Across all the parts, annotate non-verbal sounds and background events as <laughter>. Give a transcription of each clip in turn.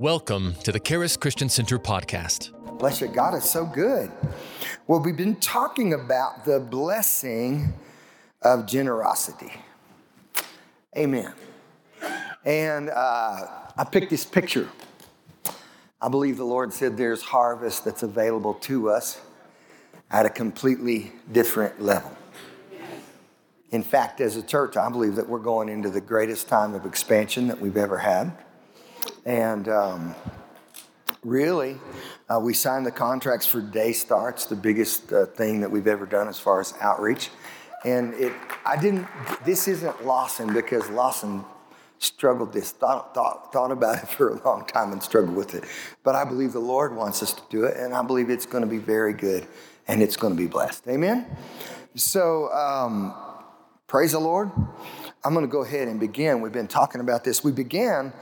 Welcome to the Charis Christian Center podcast. Bless you. God is so good. Well, we've been talking about the blessing of generosity. Amen. And uh, I picked this picture. I believe the Lord said there's harvest that's available to us at a completely different level. In fact, as a church, I believe that we're going into the greatest time of expansion that we've ever had. And um, really, uh, we signed the contracts for Day Starts, the biggest uh, thing that we've ever done as far as outreach. And it, I didn't, this isn't Lawson because Lawson struggled this, thought, thought, thought about it <laughs> for a long time and struggled with it. But I believe the Lord wants us to do it, and I believe it's going to be very good and it's going to be blessed. Amen? So, um, Praise the Lord. I'm going to go ahead and begin. We've been talking about this. We began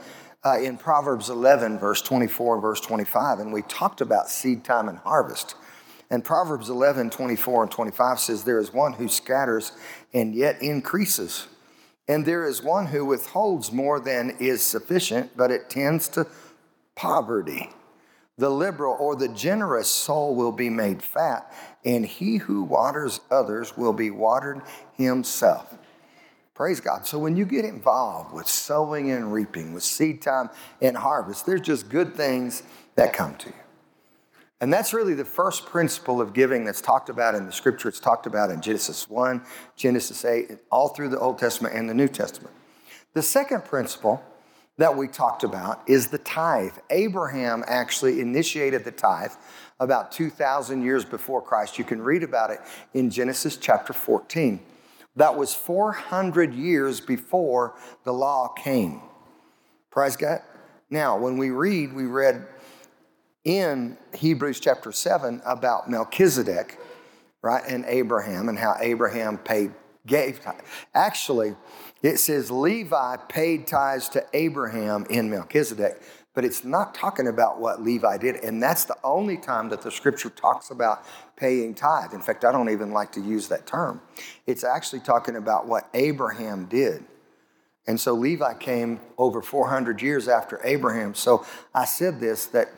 uh, in Proverbs 11, verse 24 and verse 25, and we talked about seed time and harvest. And Proverbs 11, 24 and 25 says, There is one who scatters and yet increases, and there is one who withholds more than is sufficient, but it tends to poverty. The liberal or the generous soul will be made fat, and he who waters others will be watered himself. Praise God. So when you get involved with sowing and reaping, with seed time and harvest, there's just good things that come to you. And that's really the first principle of giving that's talked about in the scripture. It's talked about in Genesis 1, Genesis 8, all through the Old Testament and the New Testament. The second principle that we talked about is the tithe. Abraham actually initiated the tithe about 2,000 years before Christ. You can read about it in Genesis chapter 14. That was 400 years before the law came. Praise God. Now, when we read, we read in Hebrews chapter 7 about Melchizedek, right, and Abraham and how Abraham paid, gave. Actually, it says Levi paid tithes to Abraham in Melchizedek, but it's not talking about what Levi did. And that's the only time that the scripture talks about paying tithe. In fact, I don't even like to use that term. It's actually talking about what Abraham did. And so Levi came over 400 years after Abraham. So I said this that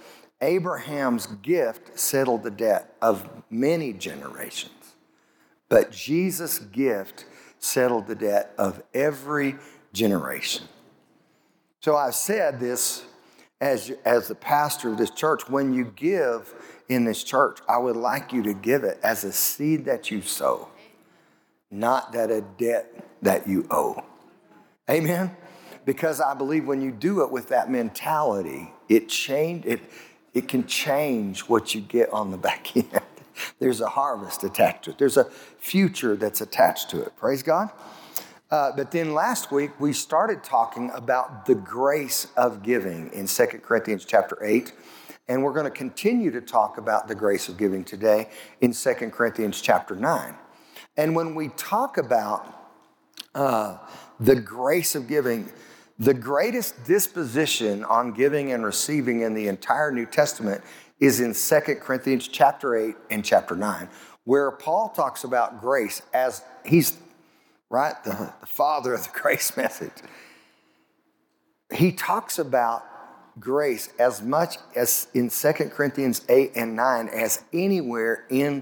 Abraham's gift settled the debt of many generations. But Jesus' gift settled the debt of every generation. So I've said this as, as the pastor of this church when you give in this church, I would like you to give it as a seed that you sow, not that a debt that you owe. Amen? Because I believe when you do it with that mentality, it change it, it can change what you get on the <laughs> back end. There's a harvest attached to it. There's a future that's attached to it. Praise God. Uh, but then last week we started talking about the grace of giving in 2 Corinthians chapter 8. And we're going to continue to talk about the grace of giving today in 2 Corinthians chapter 9. And when we talk about uh, the grace of giving, the greatest disposition on giving and receiving in the entire New Testament is in 2 Corinthians chapter 8 and chapter 9, where Paul talks about grace as he's, right, the, the father of the grace <laughs> message. He talks about grace as much as in 2 Corinthians 8 and 9 as anywhere in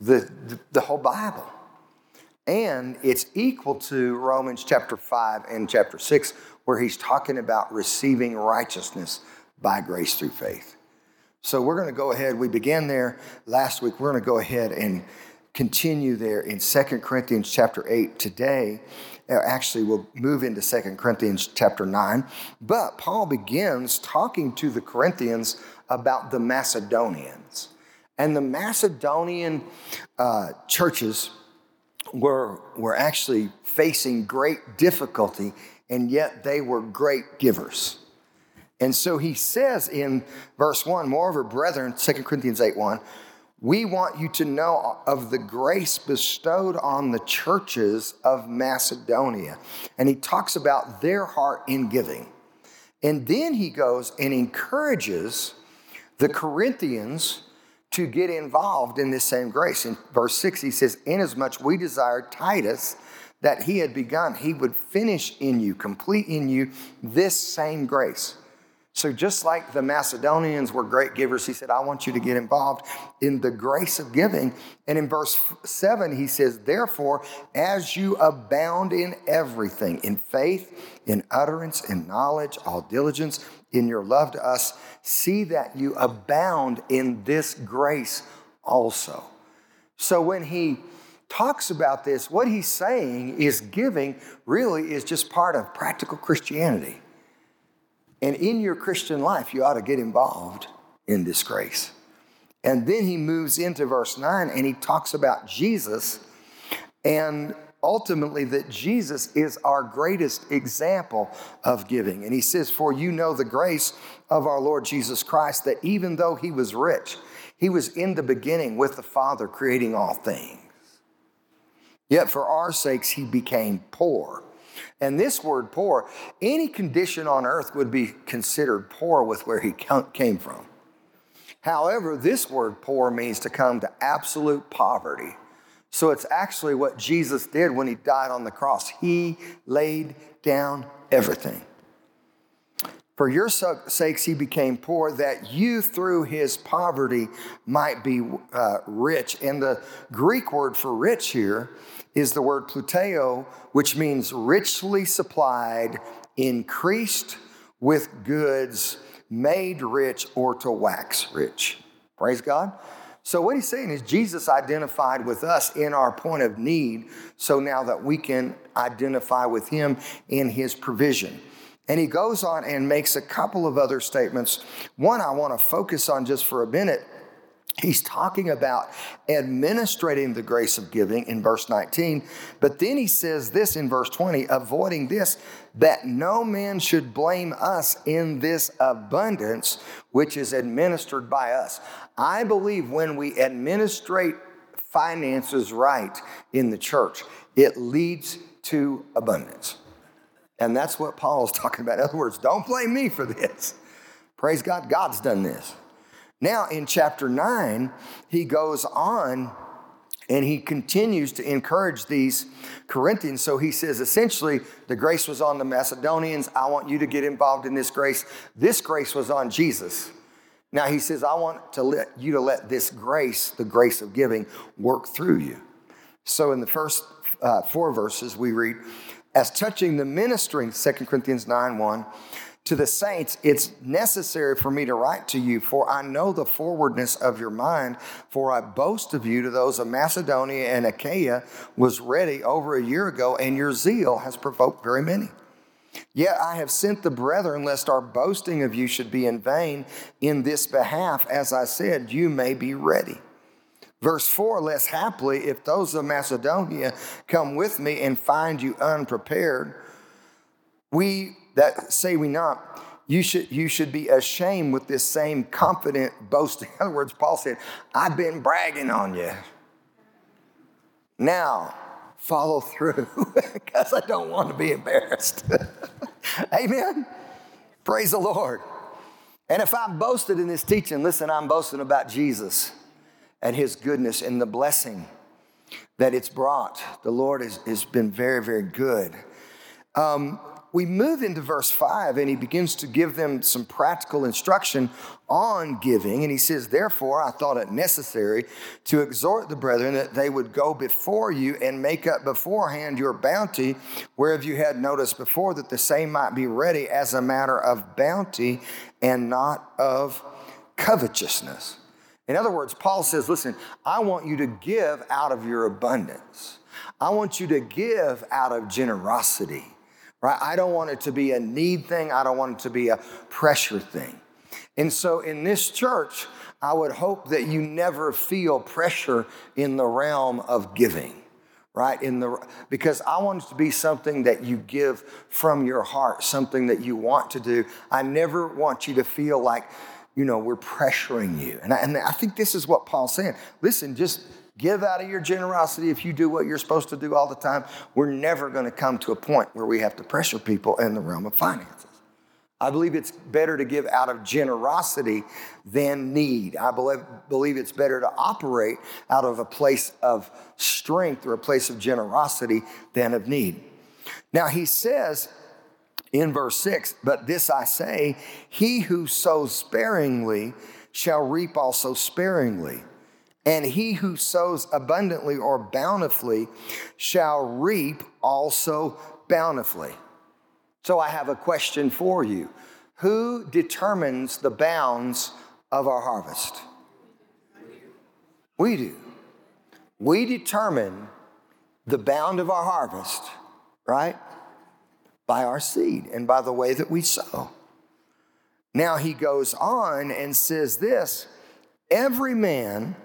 the, the, the whole Bible. And it's equal to Romans chapter 5 and chapter 6, where he's talking about receiving righteousness by grace through faith. So we're going to go ahead. We began there last week. We're going to go ahead and continue there in 2 Corinthians chapter 8 today. Actually, we'll move into 2 Corinthians chapter 9. But Paul begins talking to the Corinthians about the Macedonians. And the Macedonian uh, churches were, were actually facing great difficulty, and yet they were great givers. And so he says in verse 1, moreover, brethren, 2 Corinthians 8 1, we want you to know of the grace bestowed on the churches of Macedonia. And he talks about their heart in giving. And then he goes and encourages the Corinthians to get involved in this same grace. In verse 6, he says, Inasmuch we desired Titus that he had begun, he would finish in you, complete in you this same grace. So, just like the Macedonians were great givers, he said, I want you to get involved in the grace of giving. And in verse 7, he says, Therefore, as you abound in everything, in faith, in utterance, in knowledge, all diligence, in your love to us, see that you abound in this grace also. So, when he talks about this, what he's saying is giving really is just part of practical Christianity. And in your Christian life, you ought to get involved in this grace. And then he moves into verse 9 and he talks about Jesus and ultimately that Jesus is our greatest example of giving. And he says, For you know the grace of our Lord Jesus Christ, that even though he was rich, he was in the beginning with the Father creating all things. Yet for our sakes, he became poor and this word poor, any condition on earth would be considered poor with where he came from. However, this word poor means to come to absolute poverty. So it's actually what Jesus did when he died on the cross. He laid down everything. For your sakes, he became poor, that you through his poverty might be uh, rich. And the Greek word for rich here is the word pluteo, which means richly supplied, increased with goods, made rich, or to wax rich. Praise God. So, what he's saying is Jesus identified with us in our point of need, so now that we can identify with him in his provision. And he goes on and makes a couple of other statements. One I want to focus on just for a minute He's talking about administrating the grace of giving in verse 19. But then he says this in verse 20 avoiding this, that no man should blame us in this abundance which is administered by us. I believe when we administrate finances right in the church, it leads to abundance. And that's what Paul's <laughs> talking about. In other words, don't blame me for this. Praise God, God's done this. Now, in chapter 9, he goes on and he continues to encourage these Corinthians. So he says essentially, the grace was on the Macedonians. I want you to get involved in this grace. This grace was on Jesus. Now he says, I want to let you to let this grace, the grace of giving, work through you. So in the first uh, four verses, we read, as touching the ministering, 2 Corinthians 9 1, to the saints, it's necessary for me to write to you, for I know the forwardness of your mind, for I boast of you to those of Macedonia and Achaia was ready over a year ago, and your zeal has provoked very many. Yet I have sent the brethren, lest our boasting of you should be in vain in this behalf. As I said, you may be ready. Verse 4 Less haply, if those of Macedonia come with me and find you unprepared, we that say we not, you should, you should be ashamed with this same confident boasting. <laughs> In other words, Paul said, I've been bragging on you. Now, follow through <laughs> because I don't want to be embarrassed. <laughs> Amen? Praise the Lord. And if I'm boasted in this teaching, listen, I'm boasting about Jesus and his goodness and the blessing that it's brought. The Lord has, has been very, very good. Um, we move into verse 5 and he begins to give them some practical instruction on giving. And he says, Therefore, I thought it necessary to exhort the brethren that they would go before you and make up beforehand your bounty, whereof you had noticed before, that the same might be ready as a matter of bounty and not of covetousness. In other words, Paul says, Listen, I want you to give out of your abundance. I want you to give out of generosity right? I don't want it to be a need thing, I don't want it to be a pressure thing. And so in this church, I would hope that you never feel pressure in the realm of giving right in the because i want it to be something that you give from your heart something that you want to do i never want you to feel like you know we're pressuring you and I, and I think this is what paul's saying listen just Give out of your generosity if you do what you're supposed to do all the time. We're never going to come to a point where we have to pressure people in the realm of finances. I believe it's better to give out of generosity than need. I believe, believe it's better to operate out of a place of strength or a place of generosity than of need. Now, he says in verse 6 But this I say, he who sows sparingly shall reap also sparingly. And he who sows abundantly or bountifully shall reap also bountifully. So I have a question for you. Who determines the bounds of our harvest? We do. We determine the bound of our harvest, right? By our seed and by the way that we sow. Now he goes on and says this every man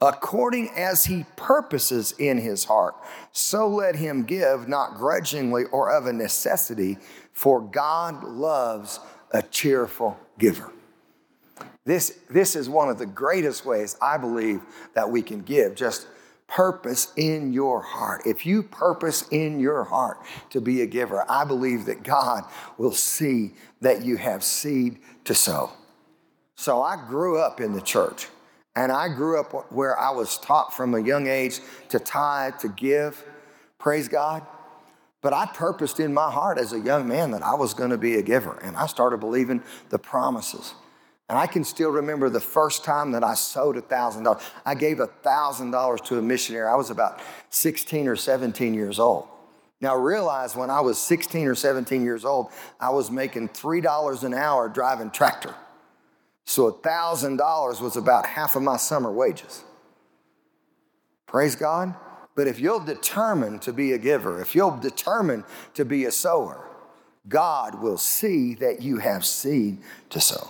according as he purposes in his heart, so let him give, not grudgingly or of a necessity, for God loves a cheerful giver. This, this is one of the greatest ways I believe that we can give. Just purpose in your heart. If you purpose in your heart to be a giver, I believe that God will see that you have seed to sow. So I grew up in the church. And I grew up where I was taught from a young age to tithe, to give. Praise God. But I purposed in my heart as a young man that I was going to be a giver. And I started believing the promises. And I can still remember the first time that I sowed $1,000. I gave $1,000 to a missionary. I was about 16 or 17 years old. Now realize when I was 16 or 17 years old, I was making $3 an hour driving tractor. So $1,000 was about half of my summer wages. Praise God. But if you'll determine to be a giver, if you'll determine to be a sower, God will see that you have seed to sow.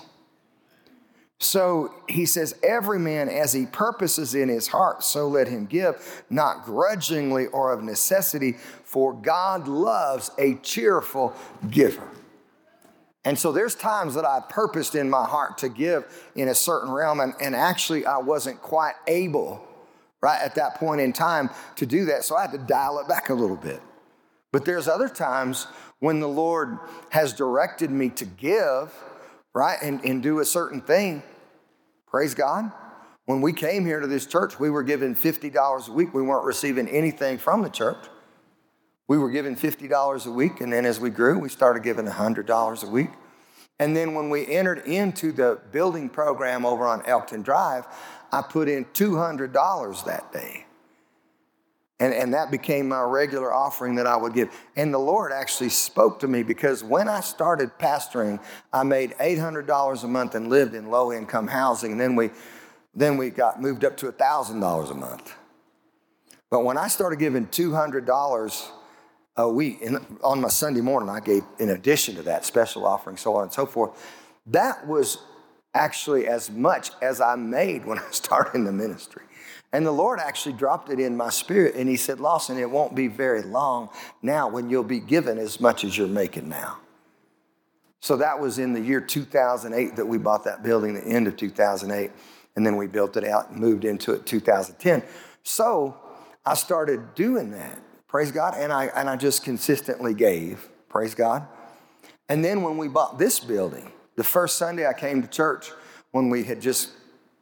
So he says, Every man as he purposes in his heart, so let him give, not grudgingly or of necessity, for God loves a cheerful giver. And so there's times that I purposed in my heart to give in a certain realm, and, and actually I wasn't quite able, right, at that point in time to do that. So I had to dial it back a little bit. But there's other times when the Lord has directed me to give, right, and, and do a certain thing. Praise God. When we came here to this church, we were given $50 a week. We weren't receiving anything from the church. We were given $50 a week, and then as we grew, we started giving $100 a week. And then when we entered into the building program over on Elkton Drive, I put in $200 that day. And, and that became my regular offering that I would give. And the Lord actually spoke to me because when I started pastoring, I made $800 a month and lived in low income housing. And then we, then we got moved up to $1,000 a month. But when I started giving $200 a week. And on my Sunday morning, I gave, in addition to that, special offering, so on and so forth. That was actually as much as I made when I <laughs> started in the ministry. And the Lord actually dropped it in my spirit, and He said, Lawson, it won't be very long now when you'll be given as much as you're making now. So that was in the year 2008 that we bought that building, the end of 2008. And then we built it out and moved into it 2010. So I started doing that. Praise God. And I, and I just consistently gave. Praise God. And then when we bought this building, the first Sunday I came to church, when we had just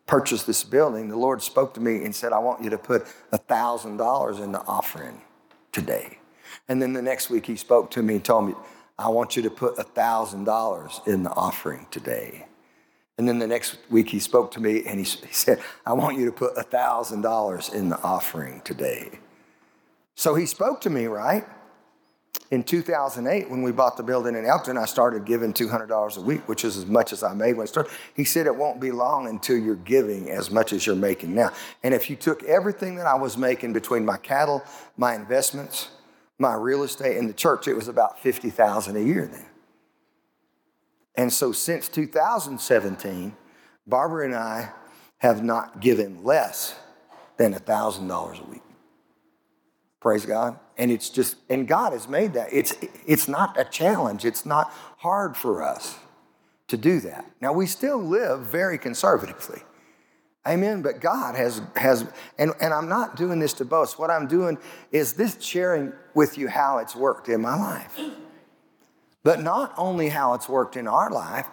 purchased this building, the Lord spoke to me and said, I want you to put $1,000 in the offering today. And then the next week he spoke to me and told me, I want you to put $1,000 in the offering today. And then the next week he spoke to me and he, he said, I want you to put $1,000 in the offering today. So he spoke to me, right? In 2008, when we bought the building in Elkton, I started giving $200 a week, which is as much as I made when I started. He said it won't be long until you're giving as much as you're making now. And if you took everything that I was making between my cattle, my investments, my real estate, and the church, it was about 50,000 a year then. And so since 2017, Barbara and I have not given less than $1,000 a week. Praise God. And it's just, and God has made that. It's, it's not a challenge. It's not hard for us to do that. Now, we still live very conservatively. Amen. But God has, has and, and I'm not doing this to boast. What I'm doing is this sharing with you how it's worked in my life. But not only how it's worked in our life,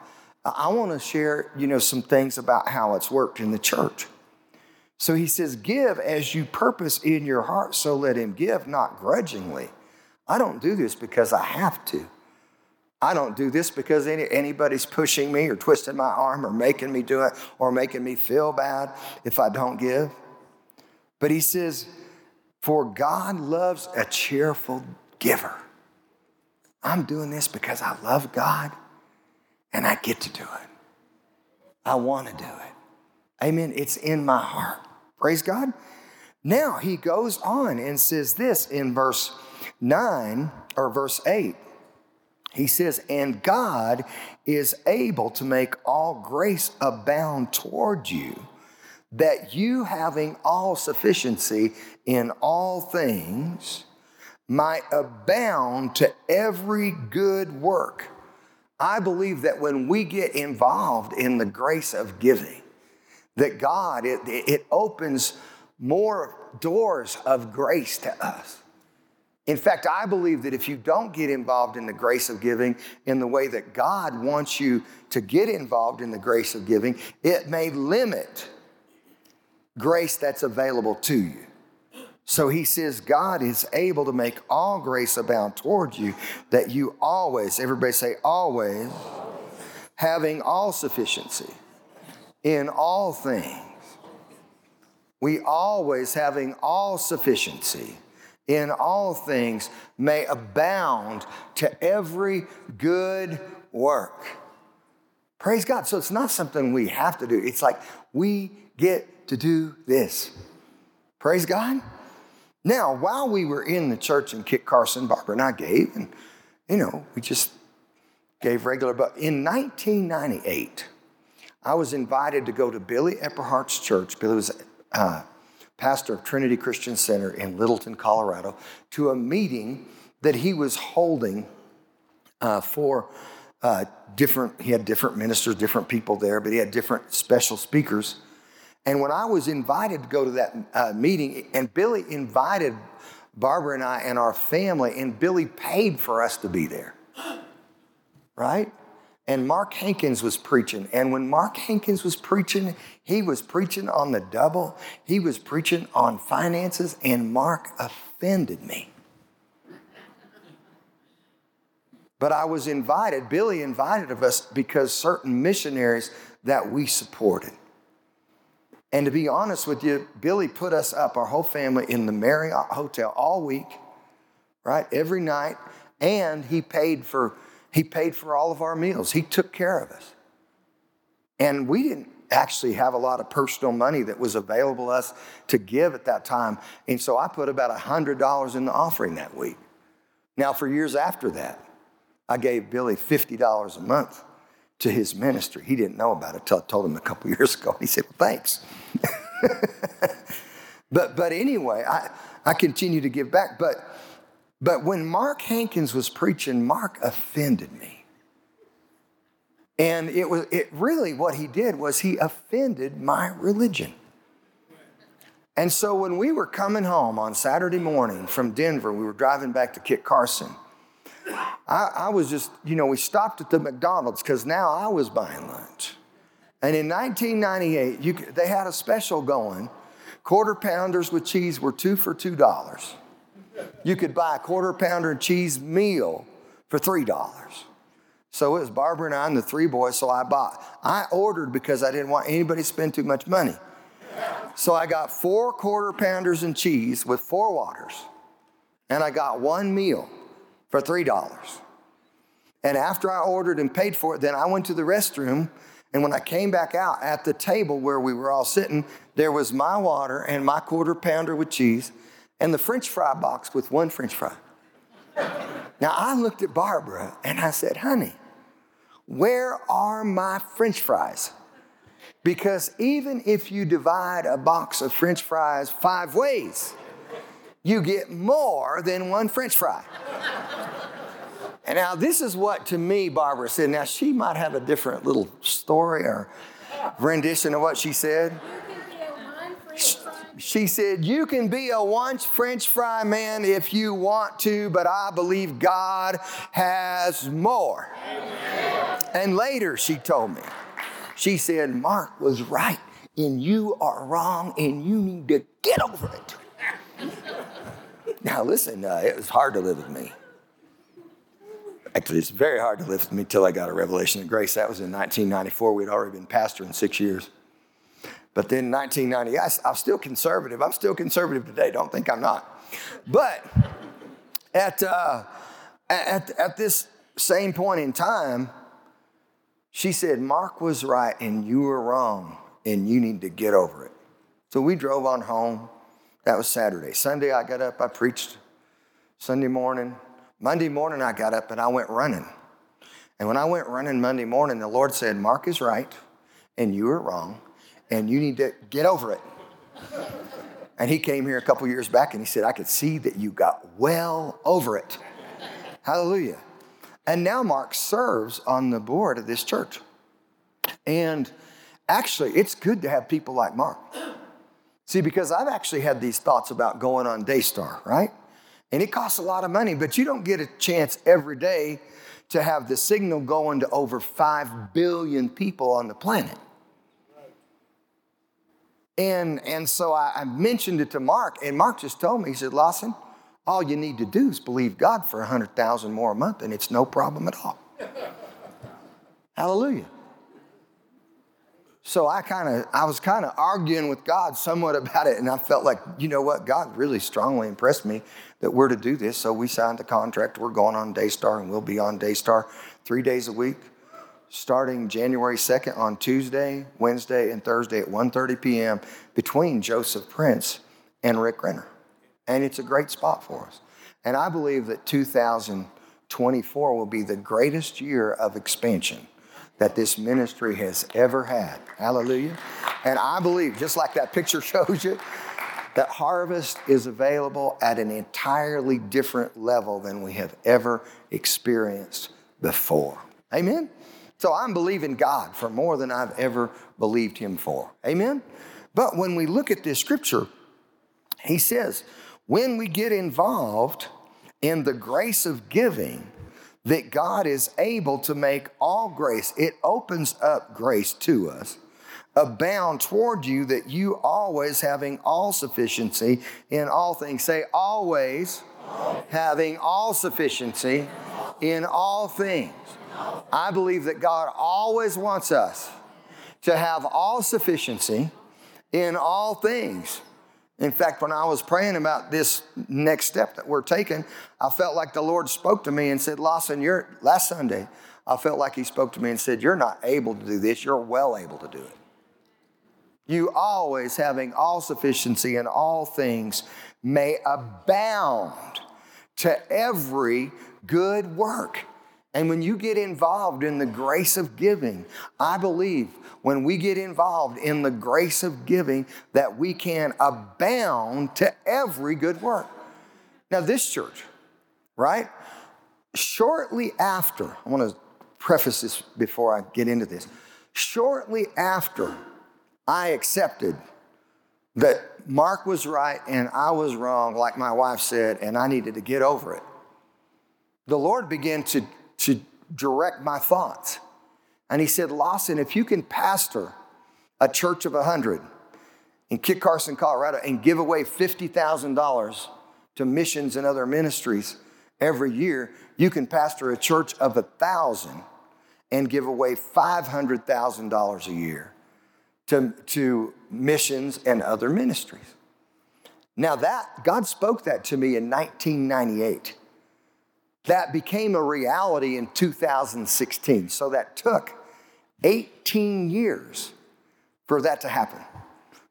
I want to share, you know, some things about how it's worked in the church. So he says, Give as you purpose in your heart, so let him give, not grudgingly. I don't do this because I have to. I don't do this because any, anybody's pushing me or twisting my arm or making me do it or making me feel bad if I don't give. But he says, For God loves a cheerful giver. I'm doing this because I love God and I get to do it. I want to do it. Amen. It's in my heart. Praise God. Now he goes on and says this in verse 9 or verse 8. He says, And God is able to make all grace abound toward you, that you, having all sufficiency in all things, might abound to every good work. I believe that when we get involved in the grace of giving, that God, it, it opens more doors of grace to us. In fact, I believe that if you don't get involved in the grace of giving in the way that God wants you to get involved in the grace of giving, it may limit grace that's available to you. So he says, God is able to make all grace abound toward you, that you always, everybody say, always, having all sufficiency in all things. We always having all sufficiency in all things may abound to every good work. Praise God. So it's not something we have to do. It's like we get to do this. Praise God. Now, while we were in the church in Kit Carson, Barbara and I gave, and you know, we just gave regular, but in 1998, I was invited to go to Billy Epperhart's church. Billy was uh, pastor of Trinity Christian Center in Littleton, Colorado, to a meeting that he was holding uh, for uh, different, he had different ministers, different people there, but he had different special speakers. And when I was invited to go to that uh, meeting, and Billy invited Barbara and I and our family, and Billy paid for us to be there, right? And Mark Hankins was preaching. And when Mark Hankins was preaching, he was preaching on the double, he was preaching on finances, and Mark offended me. But I was invited, Billy invited of us because certain missionaries that we supported. And to be honest with you, Billy put us up, our whole family, in the Marriott Hotel all week, right? Every night. And he paid for he paid for all of our meals. He took care of us. And we didn't actually have a lot of personal money that was available to us to give at that time. And so I put about $100 in the offering that week. Now, for years after that, I gave Billy $50 a month to his ministry. He didn't know about it until I told him a couple <laughs> years ago. He said, Well, thanks. <laughs> but, but anyway, I, I continue to give back. But but when Mark Hankins was preaching, Mark offended me. And it was it really what he did was he offended my religion. And so when we were coming home on Saturday morning from Denver, we were driving back to Kit Carson. I, I was just, you know, we stopped at the McDonald's because now I was buying lunch. And in 1998, you, they had a special going. Quarter pounders with cheese were two for two dollars you could buy a quarter pounder cheese meal for $3. So it was Barbara and I and the three boys, so I bought. I ordered because I didn't want anybody to spend too much money. So I got four quarter pounders and cheese with four waters, and I got one meal for $3. And after I ordered and paid for it, then I went to the restroom. And when I came back out at the table where we were all sitting, there was my water and my quarter pounder with cheese and the French fry box with one French fry. now I looked at Barbara and I said, honey, where are my French fries? Because even if you divide a box of French fries five ways, you get more than one French fry. and now, this is what to me Barbara said. Now, she might have a different little story or rendition of what she said. She said, You can be a once French fry man if you want to, but I believe God has more. And later she told me, She said, Mark was right, and you are wrong, and you need to get over it. now, listen, uh, it was hard to live with me. Actually, it's very hard to live with me till I got a revelation of grace. That was in 1994. We'd already been pastoring six years. But then in 1990, I, I'm still conservative. I'm still conservative today. Don't think I'm not. But at, uh, at, at this same point in time, she said, Mark was right and you were wrong and you need to get over it. So we drove on home. That was Saturday. Sunday, I got up, I preached. Sunday morning. Monday morning, I got up and I went running. And when I went running Monday morning, the Lord said, Mark is right and you are wrong and you need to get over it. and he came here a couple years back and he said, I could see that you got well over it. Hallelujah. And now Mark serves on the board of this church. And actually, it's good to have people like Mark. See, because I've actually had these thoughts about going on Daystar, right? And it costs a lot of money, but you don't get a chance every day to have the signal going to over 5 billion people on the planet. And, and so I, I mentioned it to Mark, and Mark just told me, he said, Lawson, all you need to do is believe God for 100,000 more a month, and it's no problem at all. <laughs> Hallelujah. So I kind of, I was kind of arguing with God somewhat <laughs> about it, and I felt like, you know what, God really strongly impressed me that we're to do this. So we signed the contract. We're going on Daystar, and we'll be on Daystar three days a week, starting January 2nd on Tuesday, Wednesday, and Thursday at 1:30 p.m. between Joseph Prince and Rick Renner and it's a great spot for us. And I believe that 2024 will be the greatest year of expansion that this ministry has ever had. Hallelujah. And I believe, just like that picture <laughs> shows you, that harvest is available at an entirely different level than we have ever experienced before. Amen? So I'm believing God for more than I've ever believed Him for. Amen? But when we look at this scripture, He says, when we get involved in the grace of giving, that God is able to make all grace, it opens up grace to us, abound toward you that you always having all sufficiency in all things. Say, always having all sufficiency in all things. I believe that God always wants us to have all sufficiency in all things. In fact, when I was praying about this next step that we're taking, I felt like the Lord spoke to me and said, Lawson, you're, last Sunday, I felt like He spoke to me and said, You're not able to do this, you're well able to do it. You always having all sufficiency in all things may abound to every good work. And when you get involved in the grace of giving, I believe when we get involved in the grace of giving that we can abound to every good work. Now, this church, right? Shortly after, I want to preface this before I get into this. Shortly after I accepted that Mark was right and I was wrong, like my wife said, and I needed to get over it, the Lord began to, to direct my thoughts. And he said, Lawson, if you can pastor a church of 100 in Kit Carson, Colorado, and give away $50,000 to missions and other ministries every year, you can pastor a church of 1,000 and give away $500,000 a year to, to missions and other ministries. Now, that, God spoke that to me in 1998. That became a reality in 2016. So that took 18 years for that to happen.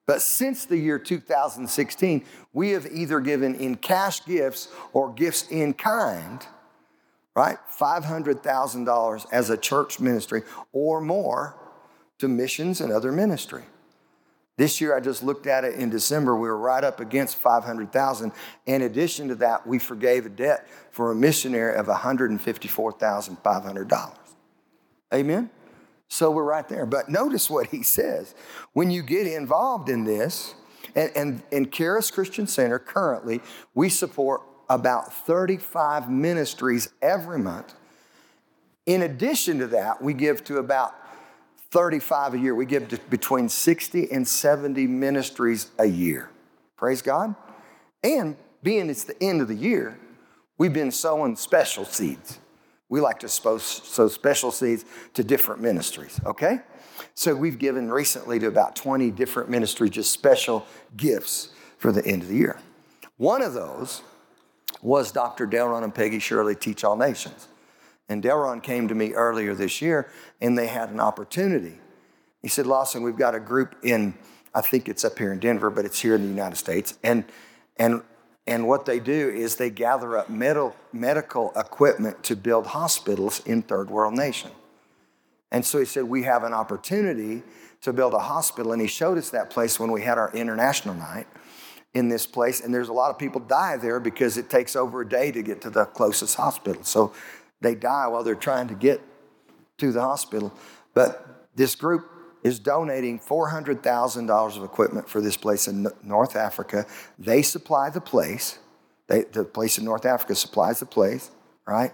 But since the year 2016, we have either given in cash gifts or gifts in kind, right? $500,000 as a church ministry or more to missions and other ministry. This year, I just looked at it in December, we were right up against 500,000. In addition to that, we forgave a debt for a missionary of $154,500. Amen? So we're right there. But notice what he says. When you get involved in this, and, and in Charis Christian Center, currently, we support about 35 ministries every month. In addition to that, we give to about 35 a year. We give between 60 and 70 ministries a year. Praise God. And being it's the end of the year, we've been sowing special seeds We like to sow special seeds to different ministries, okay? So we've given recently to about 20 different ministries just special gifts for the end of the year. One of those was Dr. Delron and Peggy Shirley Teach All Nations. And Delron came to me earlier this year and they had an opportunity. He said, Lawson, we've got a group in, I think it's up here in Denver, but it's here in the United States. And, and, and what they do is they gather up medical, medical equipment to build hospitals in third world nations. And so he said, We have an opportunity to build a hospital. And he showed us that place when we had our international night in this place. And there's a lot of people die there because it takes over a day to get to the closest hospital. So they die while they're trying to get to the hospital. But this group is donating $400,000 of equipment for this place in North Africa. They supply the place. They, the place in North Africa supplies the place, right?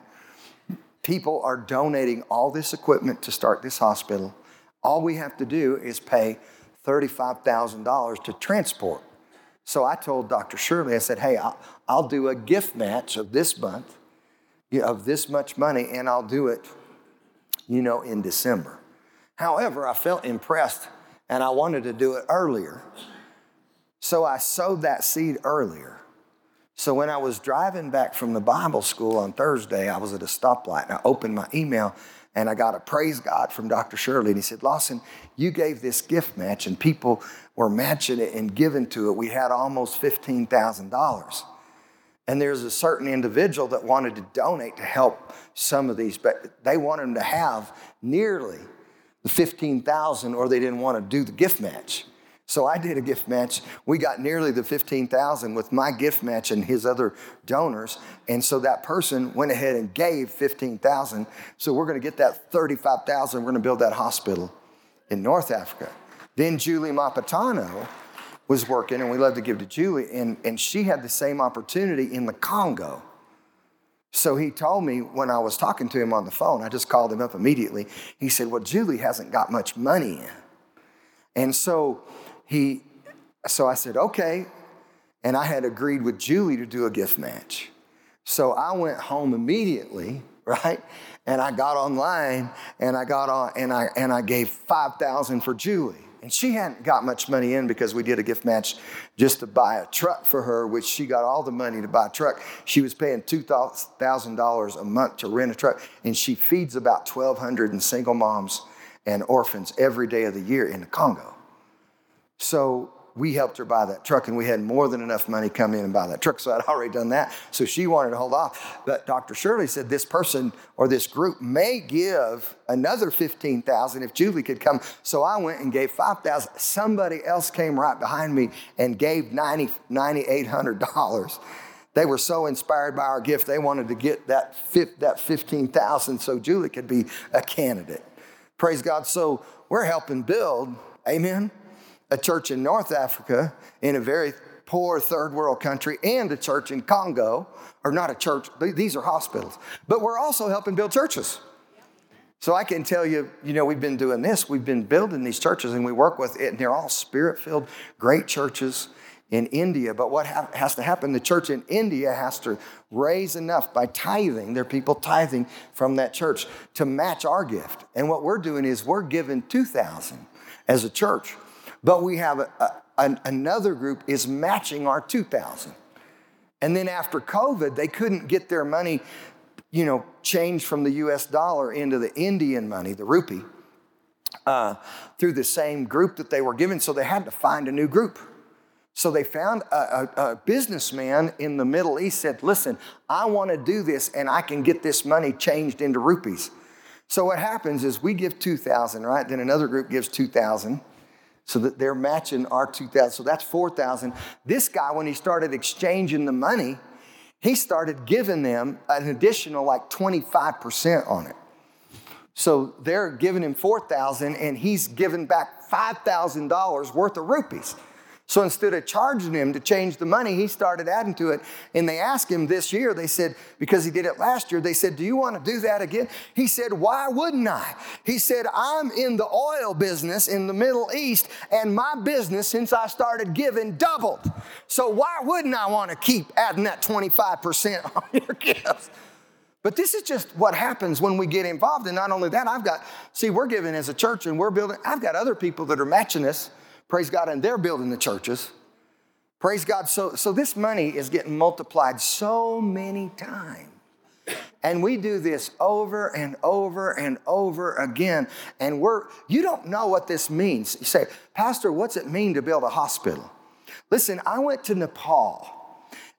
People are donating all this equipment to start this hospital. All we have to do is pay $35,000 to transport. So I told Dr. Shirley, I said, hey, I'll, I'll do a gift match of this month, of this much money, and I'll do it, you know, in December. However, I felt impressed and I wanted to do it earlier. So I sowed that seed earlier. So when I was driving back from the Bible school on Thursday, I was at a stoplight and I opened my email and I got a praise God from Dr. Shirley. And he said, Lawson, you gave this gift match and people were matching it and giving to it. We had almost $15,000. And there's a certain individual that wanted to donate to help some of these, but they wanted them to have nearly the 15,000 or they didn't want to do the gift match. So I did a gift match. We got nearly the 15,000 with my gift match and his other donors. And so that person went ahead and gave 15,000. So we're going to get that 35,000. We're going to build that hospital in North Africa. Then Julie Mapatano was working, and we love to give to Julie, and, and she had the same opportunity in the Congo. So he told me when I was talking to him on the phone, I just called him up immediately. He said, Well, Julie hasn't got much money. And so he, so I said, okay. And I had agreed with Julie to do a gift match. So I went home immediately, <laughs> right? And I got online and I got on and I and I gave 5,000 for Julie. And she hadn't got much money in because we did a gift match just to buy a truck for her, which she got all the money to buy a truck. She was paying $2,000 a month to rent a truck, and she feeds about 1,200 single moms and orphans every day of the year in the Congo. So we helped her buy that truck, and we had more than enough money come in and buy that truck. So I'd already done that. So she wanted to hold off. But Dr. Shirley said this person or this group may give another 15,000 if Julie could come. So I went and gave 5,000. Somebody else came right behind me and gave 90, $9,800. They were so inspired by our gift, they wanted to get that, that 15,000 so Julie could be a candidate. Praise God. So we're helping build, amen, a church in North Africa in a very poor third world country and a church in Congo, or not a church, these are hospitals. But we're also helping build churches. So I can tell you, you know, we've been doing this, we've been building these churches and we work with it, and they're all spirit filled, great churches in India. But what ha- has to happen, the church in India has to raise enough by tithing, their people tithing from that church to match our gift. And what we're doing is we're giving 2,000 as a church but we have a, a, an, another group is matching our 2000. And then after COVID, they couldn't get their money, you know, changed from the US dollar into the Indian money, the rupee, uh, through the same group that they were given. So they had to find a new group. So they found a, a, a, businessman in the Middle East said, Listen, I want to do this and I can get this money changed into rupees. So what happens is we give 2,000, right? Then another group gives 2,000 so that they're matching our 2000 so that's 4000 this guy when he started exchanging the money he started giving them an additional like 25% on it. So they're giving him 4000 and he's giving back $5000 worth of rupees so instead of charging him to change the money, he started adding to it. And they asked him this year, they said, because he did it last year, they said, Do you want to do that again? He said, Why wouldn't I? He said, I'm in the oil business in the Middle East, and my business since I started giving doubled. So why wouldn't I want to keep adding that 25% <laughs> on your gifts? But this is just what happens when we get involved. And not only that, I've got, see, we're giving as a church and we're building, I've got other people that are matching us, praise God, and they're building the churches. Praise God. So, so this money is getting multiplied so many times. And we do this over and over and over again. And we're, you don't know what this means. You say, Pastor, what's it mean to build a hospital? Listen, I went to Nepal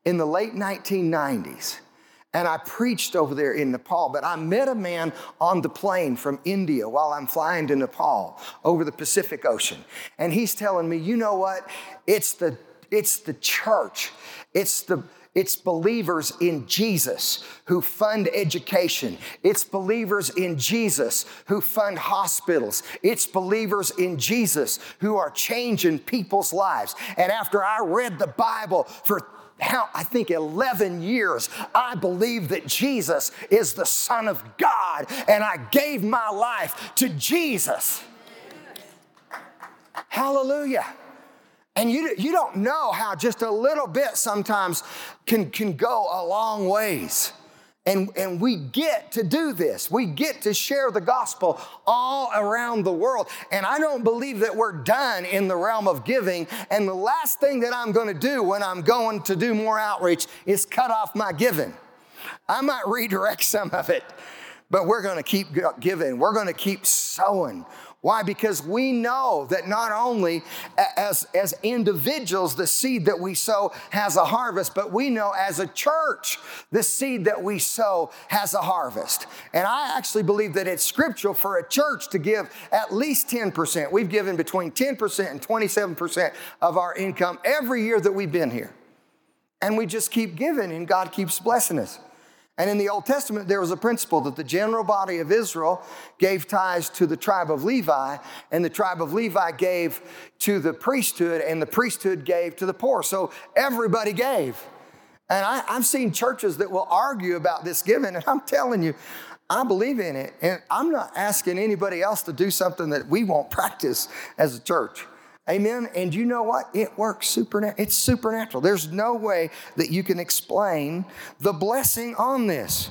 in the late 1990s and I preached over there in Nepal. But I met a man on the plane from India while I'm flying to Nepal over the Pacific Ocean. And he's telling me, you know what? It's the it's the church. It's the it's believers in Jesus who fund education. It's believers in Jesus who fund hospitals. It's believers in Jesus who are changing people's lives. And after I read the Bible for how I think 11 years, I believe that Jesus is the Son of God, and I gave my life to Jesus. Hallelujah. And you, you don't know how just a little bit sometimes can, can go a long ways. And, and we get to do this. We get to share the gospel all around the world. And I don't believe that we're done in the realm of giving. And the last thing that I'm going to do when I'm going to do more outreach is cut off my giving. I might <laughs> redirect some of it, but we're going to keep giving. We're going to keep sowing. Why? Because we know that not only as, as individuals, the seed that we sow has a harvest, but we know as a church, the seed that we sow has a harvest. And I actually believe that it's scriptural for a church to give at least 10%. We've given between 10% and 27% of our income every year that we've been here. And we just keep giving, and God keeps blessing us. And in the Old Testament, there was a principle that the general body of Israel gave tithes to the tribe of Levi, and the tribe of Levi gave to the priesthood, and the priesthood gave to the poor. So everybody gave. And I, have seen churches that will argue about this giving, and I'm telling you, I believe in it. And I'm not asking anybody else to do something that we won't <laughs> practice as a church. Amen. And you know what? It works supernatural. It's supernatural. There's no way that you can explain the blessing on this.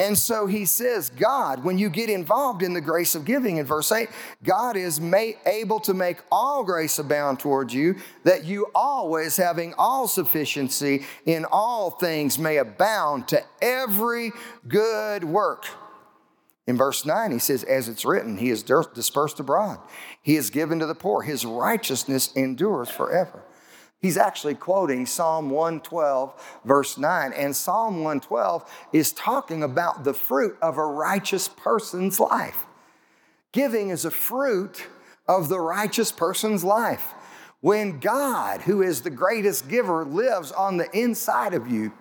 And so he says, God, when you get involved in the grace of giving in verse 8, God is may, able to make all grace abound towards you, that you always having all sufficiency in all things may abound to every good work. In verse 9, he says, As it's written, he is dispersed abroad, he is given to the poor, his righteousness endures forever. He's actually quoting Psalm 112, verse 9. And Psalm 112 is talking about the fruit of a righteous person's life. Giving is a fruit of the righteous person's life. When God, who is the greatest giver, lives on the inside of you,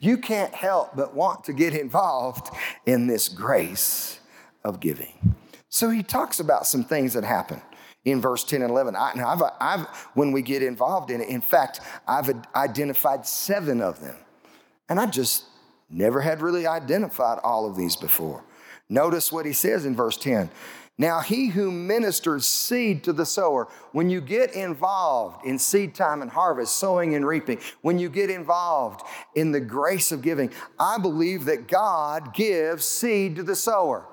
you can't help but want to get involved in this grace of giving. So he talks about some things that happen in verse 10 and 11. I, I've, I've, when we get involved in it, in fact, I've identified seven of them. And I just never had really identified all of these before. Notice what he says in verse 10 now, he who ministers seed to the sower, when you get involved in seed time and harvest, sowing and reaping, when you get involved in the grace of giving, I believe that God gives seed to the sower.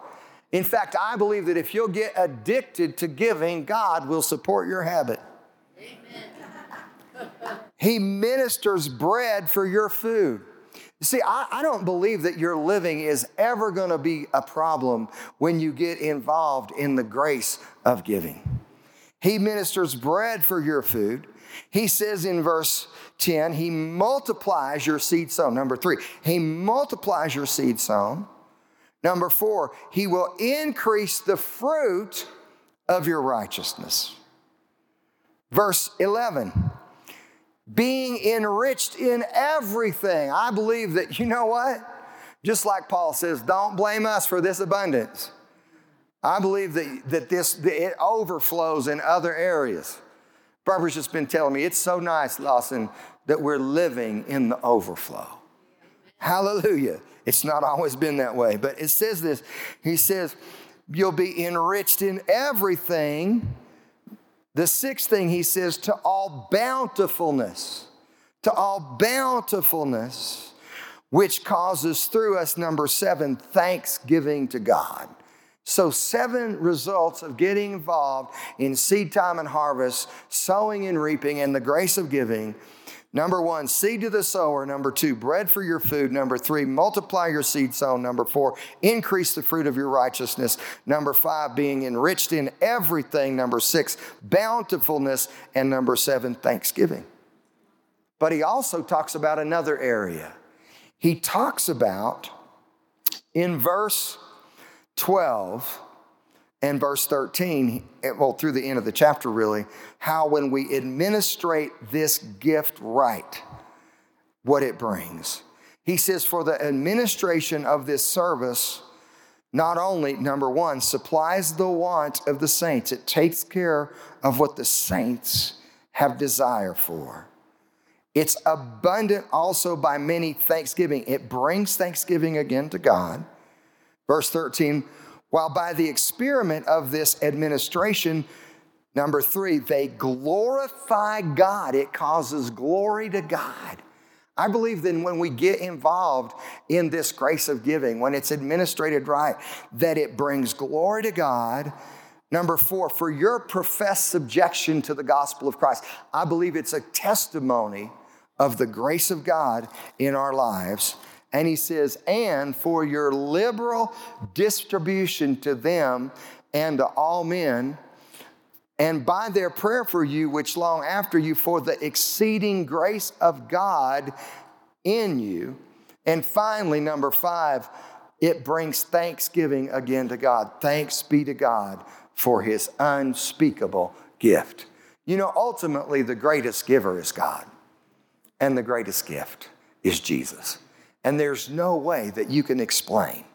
In fact, I believe that if you'll get addicted to giving, God will support your habit. Amen. he ministers bread for your food. See, I, I, don't believe that your living is ever going to be a problem when you get involved in the grace of giving. He ministers bread for your food. He says in verse 10, He multiplies your seed sown. Number three, He multiplies your seed sown. Number four, He will increase the fruit of your righteousness. Verse 11, being enriched in everything. I believe that, you know what? Just like Paul says, don't blame us for this abundance. I believe that, that this that it overflows in other areas. Barbara's just been telling me it's so nice, Lawson, that we're living in the overflow. Hallelujah. It's not always been that way, but it says this. He says, You'll be enriched in everything the sixth thing he says, to all bountifulness, to all bountifulness. which causes through us, number seven, thanksgiving to God. So, seven results of getting involved in seed time and harvest, sowing and reaping, and the grace of giving. Number one, seed to the sower. Number two, bread for your food. Number three, multiply your seed sown. Number four, increase the fruit of your righteousness. Number five, being enriched in everything. Number six, bountifulness. And number seven, thanksgiving. But he also talks about another area. He talks about in verse 12 and verse 13, eh, well, through the end of the chapter, really, how when we administrate this gift right, what it brings. He says, for the administration of this service, not only, number one, supplies the want of the saints, it takes care of what the saints have desire for. It's abundant also by many thanksgiving. It brings thanksgiving again to God. Verse 13, while by the experiment of this administration, number three, they glorify God. It causes glory to God. I believe then when we get involved in this grace of giving, when it's administrated right, that it brings glory to God. Number four, for your professed subjection to the gospel of Christ. I believe it's a testimony of the grace of God in our lives. And he says, and for your liberal distribution to them and to all men, and by their prayer for you, which long after you, for the exceeding grace of God in you. And finally, number five, it brings thanksgiving again to God. Thanks be to God for his unspeakable gift. You know, ultimately, the greatest giver is God, and the greatest gift is Jesus. And there's no way that you can explain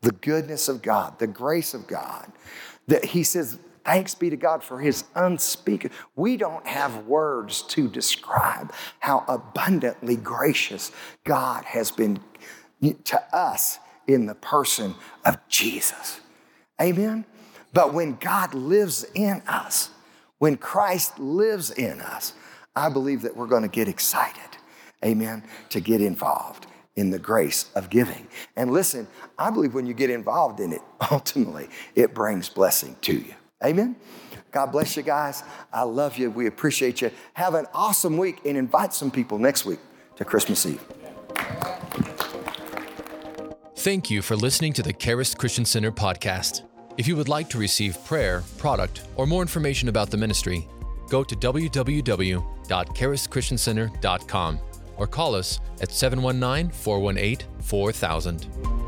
the goodness of God, the grace of God. That He says, Thanks be to God for His unspeakable. We don't have words to describe how abundantly gracious God has been to us in the person of Jesus. Amen? But when God lives in us, when Christ lives in us, I believe that we're going to get excited, amen, to get involved in the grace of giving. And listen, I believe when you get involved in it, <laughs> ultimately, it brings blessing to you. Amen? God bless you guys. I love you. We appreciate you. Have an awesome week and invite some people next week to Christmas Eve. Thank you for listening to the Charis Christian Center podcast. If you would like to receive prayer, product, or more information about the ministry, go to www.charischristiancenter.com or call us at 719 418 4000.